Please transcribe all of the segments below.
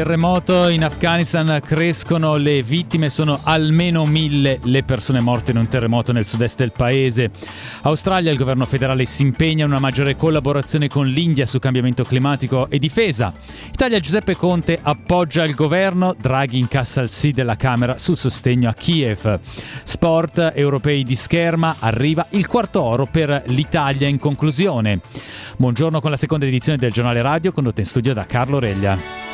Terremoto in Afghanistan, crescono le vittime, sono almeno mille le persone morte in un terremoto nel sud-est del paese. Australia, il governo federale si impegna in una maggiore collaborazione con l'India su cambiamento climatico e difesa. Italia, Giuseppe Conte appoggia il governo, Draghi incassa il sì della Camera sul sostegno a Kiev. Sport europei di scherma, arriva il quarto oro per l'Italia in conclusione. Buongiorno con la seconda edizione del giornale radio condotta in studio da Carlo Reglia.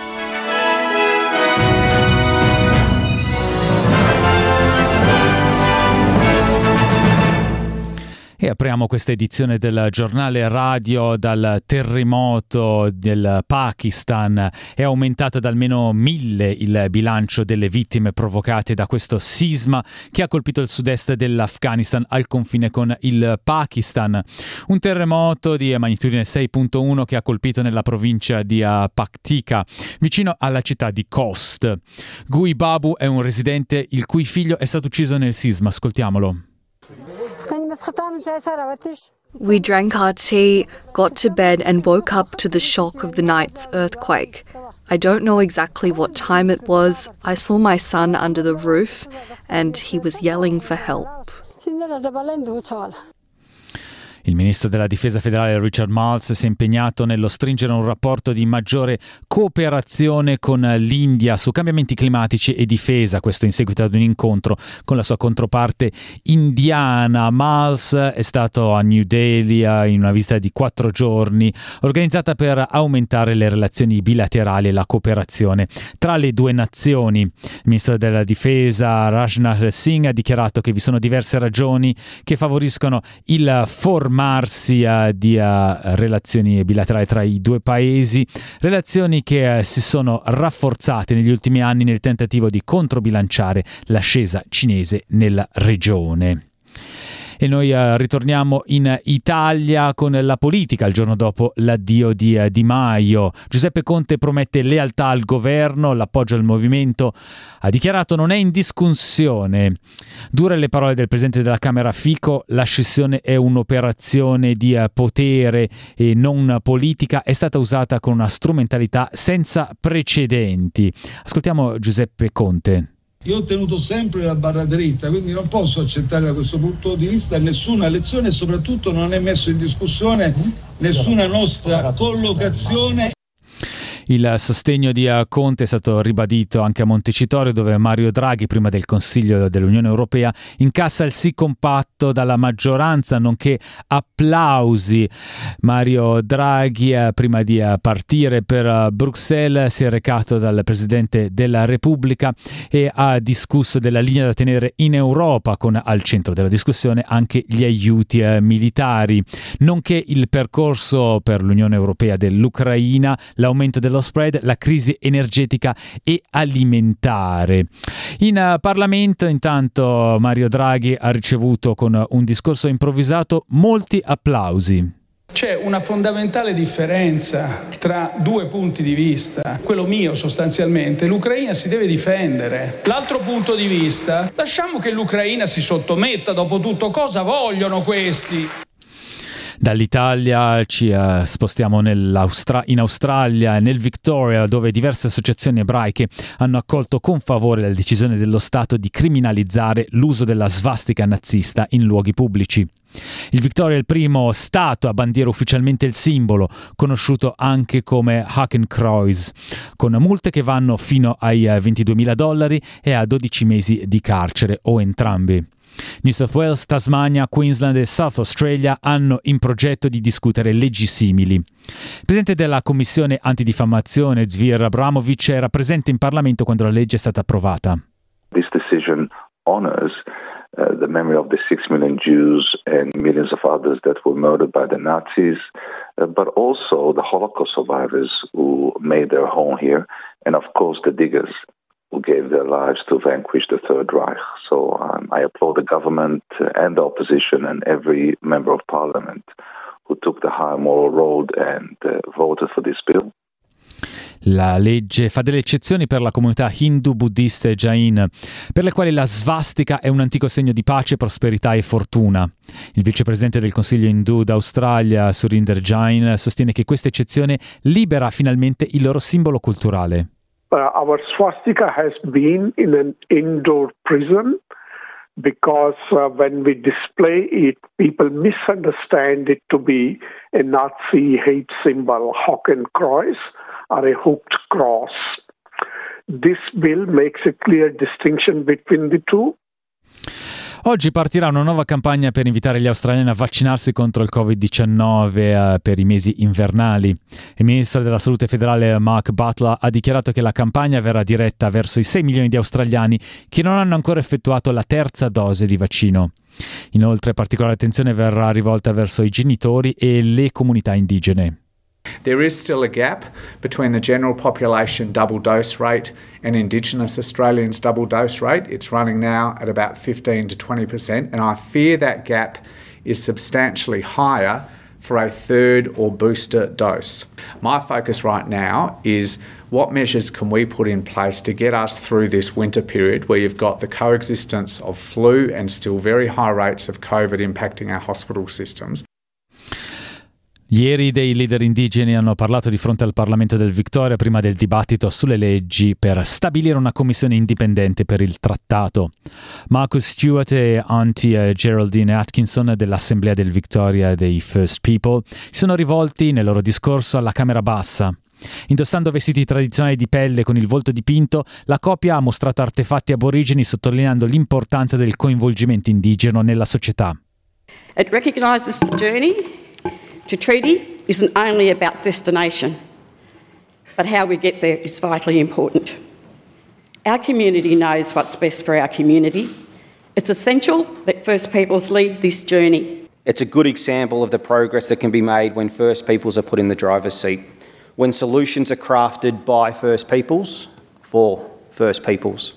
E apriamo questa edizione del giornale radio dal terremoto del Pakistan. È aumentato da almeno mille il bilancio delle vittime provocate da questo sisma che ha colpito il sud-est dell'Afghanistan al confine con il Pakistan. Un terremoto di magnitudine 6.1 che ha colpito nella provincia di Paktika, vicino alla città di Khost. Gui Babu è un residente il cui figlio è stato ucciso nel sisma. Ascoltiamolo. We drank our tea, got to bed, and woke up to the shock of the night's earthquake. I don't know exactly what time it was. I saw my son under the roof, and he was yelling for help. Il ministro della difesa federale Richard Marles si è impegnato nello stringere un rapporto di maggiore cooperazione con l'India su cambiamenti climatici e difesa, questo in seguito ad un incontro con la sua controparte indiana. Marles è stato a New Delhi in una visita di quattro giorni organizzata per aumentare le relazioni bilaterali e la cooperazione tra le due nazioni. Il ministro della difesa Rajnath Singh ha dichiarato che vi sono diverse ragioni che favoriscono il formato uh, di relazioni bilaterali tra i due paesi, relazioni che uh, si sono rafforzate negli ultimi anni nel tentativo di controbilanciare l'ascesa cinese nella regione e noi uh, ritorniamo in Italia con la politica il giorno dopo l'addio di uh, Di Maio. Giuseppe Conte promette lealtà al governo, l'appoggio al movimento, ha dichiarato non è in discussione. Dure le parole del presidente della Camera Fico, la scissione è un'operazione di uh, potere e non politica, è stata usata con una strumentalità senza precedenti. Ascoltiamo Giuseppe Conte. Io ho tenuto sempre la barra dritta, quindi non posso accettare da questo punto di vista nessuna lezione e soprattutto non è messo in discussione nessuna nostra collocazione il sostegno di eh, Conte è stato ribadito anche a Montecitorio dove Mario Draghi, prima del Consiglio dell'Unione Europea, incassa il sì compatto dalla maggioranza, nonché applausi. Mario Draghi, eh, prima di eh, partire per Bruxelles, si è recato dal Presidente della Repubblica e ha discusso della linea da tenere in Europa, con al centro della discussione anche gli aiuti militari, nonché il percorso per l'Unione Europea dell'Ucraina, l'aumento dello dello spread, la crisi energetica e alimentare. In uh, Parlamento intanto Mario Draghi ha ricevuto con un discorso improvvisato molti applausi. C'è una fondamentale differenza tra due punti di vista. Quello mio sostanzialmente, l'Ucraina si deve difendere. L'altro punto di vista, lasciamo che l'Ucraina si sottometta, dopo tutto cosa vogliono questi? Dall'Italia ci uh, spostiamo in Australia, nel Victoria, dove diverse associazioni ebraiche hanno accolto con favore la decisione dello Stato di criminalizzare l'uso della svastica nazista in luoghi pubblici. Il Victoria è il primo Stato a bandire ufficialmente il simbolo, conosciuto anche come Hakenkreuz, con multe che vanno fino ai 22.000 dollari e a 12 mesi di carcere o entrambi. New South Wales, Tasmania, Queensland e South Australia hanno in progetto di discutere leggi simili. Il presidente della commissione antidifamazione, Dvir Abramovic, era presente in Parlamento quando la legge è stata approvata. This decision honors uh, the memory of the six million Jews and millions of others that were murdered by the Nazis, uh, but also the Holocaust survivors who made their home here, and of course the diggers who gave their lives to vanquish the Third Reich. So I applaud the government and the opposition and every member of parliament who took the high moral road and uh, voted for this bill. La legge fa delle eccezioni per la comunità hindu, buddista e jain, per le quali la svastica è un antico segno di pace, prosperità e fortuna. Il vicepresidente del Consiglio hindu d'Australia, Surinder Jain, sostiene che questa eccezione libera finalmente il loro simbolo culturale. Uh, our swastika has been in an indoor prison because uh, when we display it, people misunderstand it to be a Nazi hate symbol, Hakenkreuz. or a hooked cross. This bill makes a clear distinction between the two. Oggi partirà una nuova campagna per invitare gli australiani a vaccinarsi contro il Covid-19 eh, per i mesi invernali. Il ministro della Salute federale Mark Butler ha dichiarato che la campagna verrà diretta verso i 6 milioni di australiani che non hanno ancora effettuato la terza dose di vaccino. Inoltre particolare attenzione verrà rivolta verso i genitori e le comunità indigene. There is still a gap between the general population double dose rate and Indigenous Australians double dose rate. It's running now at about 15 to 20%, and I fear that gap is substantially higher for a third or booster dose. My focus right now is what measures can we put in place to get us through this winter period where you've got the coexistence of flu and still very high rates of COVID impacting our hospital systems. Ieri dei leader indigeni hanno parlato di fronte al Parlamento del Victoria prima del dibattito sulle leggi per stabilire una commissione indipendente per il trattato. Marcus Stewart e Auntie Geraldine Atkinson dell'Assemblea del Victoria dei First People si sono rivolti nel loro discorso alla Camera Bassa. Indossando vestiti tradizionali di pelle con il volto dipinto, la coppia ha mostrato artefatti aborigeni sottolineando l'importanza del coinvolgimento indigeno nella società. It recognizes the journey to treaty isn't only about destination, but how we get there is vitally important. Our community knows what's best for our community. It's essential that First Peoples lead this journey. It's a good example of the progress that can be made when First Peoples are put in the driver's seat, when solutions are crafted by First Peoples for First Peoples.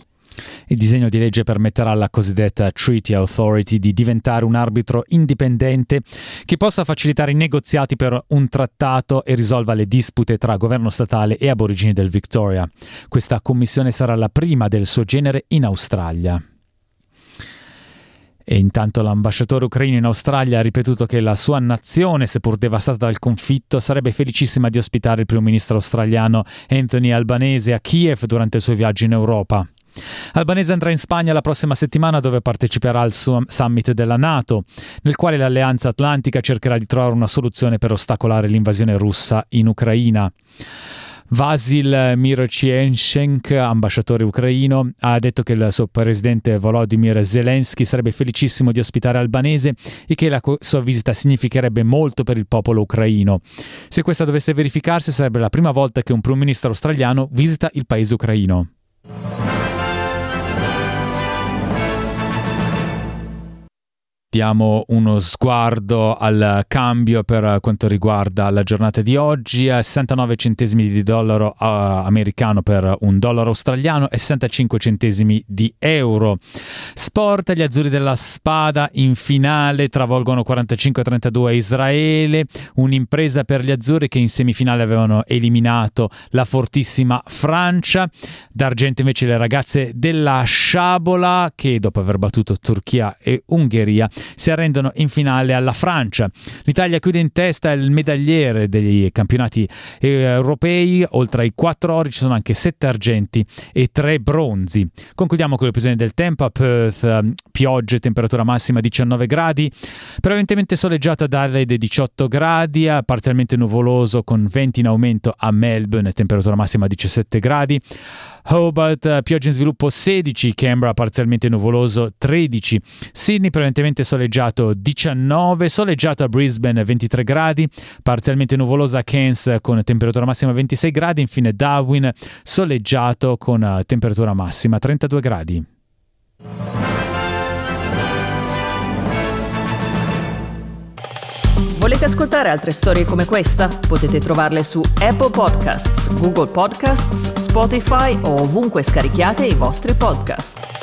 Il disegno di legge permetterà alla cosiddetta Treaty Authority di diventare un arbitro indipendente che possa facilitare i negoziati per un trattato e risolva le dispute tra governo statale e aborigini del Victoria. Questa commissione sarà la prima del suo genere in Australia. E intanto l'ambasciatore ucraino in Australia ha ripetuto che la sua nazione, seppur devastata dal conflitto, sarebbe felicissima di ospitare il primo ministro australiano Anthony Albanese a Kiev durante il suo viaggio in Europa. Albanese andrà in Spagna la prossima settimana dove parteciperà al summit della Nato, nel quale l'Alleanza Atlantica cercherà di trovare una soluzione per ostacolare l'invasione russa in Ucraina. Vasil Mirochienchenk, ambasciatore ucraino, ha detto che il suo presidente Volodymyr Zelensky sarebbe felicissimo di ospitare Albanese e che la sua visita significherebbe molto per il popolo ucraino. Se questa dovesse verificarsi sarebbe la prima volta che un primo ministro australiano visita il paese ucraino. Diamo uno sguardo al cambio per quanto riguarda la giornata di oggi, 69 centesimi di dollaro uh, americano per un dollaro australiano e 65 centesimi di euro. Sport, gli azzurri della spada in finale travolgono 45-32 Israele, un'impresa per gli azzurri che in semifinale avevano eliminato la fortissima Francia. D'argento invece le ragazze della Sciabola che dopo aver battuto Turchia e Ungheria si arrendono in finale alla Francia. L'Italia chiude in testa il medagliere degli campionati eh, europei, oltre ai quattro ori ci sono anche sette argenti e tre bronzi. Concludiamo con le previsioni del tempo a Perth, ehm, piogge, temperatura massima 19 gradi, prevalentemente soleggiato ad Adelaide 18 gradi, parzialmente nuvoloso con venti in aumento a Melbourne, temperatura massima 17 gradi. Hobart, eh, pioggia in sviluppo 16, Canberra parzialmente nuvoloso 13, Sydney prevalentemente soleggiato 19, soleggiato a Brisbane 23 gradi, parzialmente nuvoloso a Cairns con temperatura massima 26 gradi, infine Darwin soleggiato con eh, temperatura massima 32 gradi. Volete ascoltare altre storie come questa? Potete trovarle su Apple Podcasts, Google Podcasts, Spotify o ovunque scarichiate i vostri podcast.